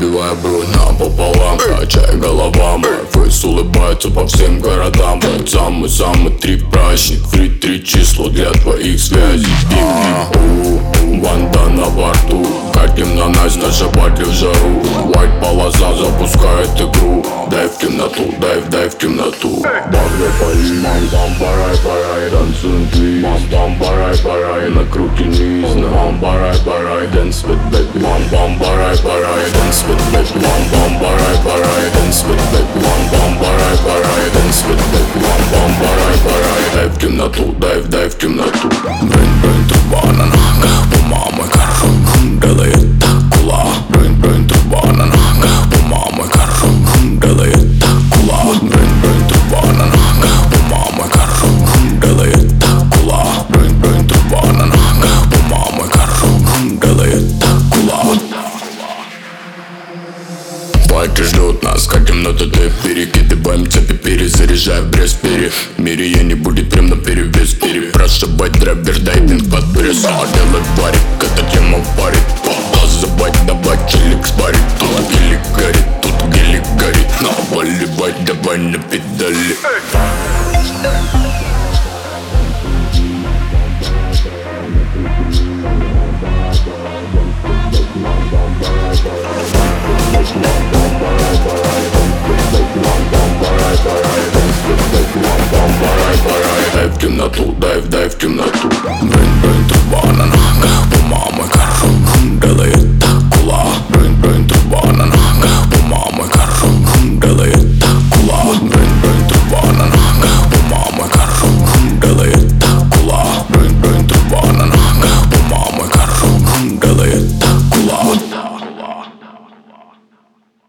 напополам Качая голова, мой фейс улыбается по всем городам. Самый-самый три праздник Фри три число для твоих связей. Банда на борту Катим на нас, наша батли в жару White полоса запускает игру Дай в темноту, дай, дай в темноту мам, там парай, парай Танцуем твист, мам, там парай, парай Накрутим низ, мам, парай, парай Dance with baby, мам, бам, парай, парай Dance with baby, мам, бам, парай, парай Dance with baby, мам, бам, парай, парай Dance with baby, мам, бам, парай, парай Дай в темноту, дай, дай в темноту Брын, брын, лайки ждут нас. Как темнота ты перекидываем цепи Перезаряжая без не будет прям на перевес Перепрошивать драйвер дайвинг под пресс. А делай парик, эта тема парит Позабать, давай челик спарит Тут гелик горит, тут гелик горит. Наваливай, давай на педали. like to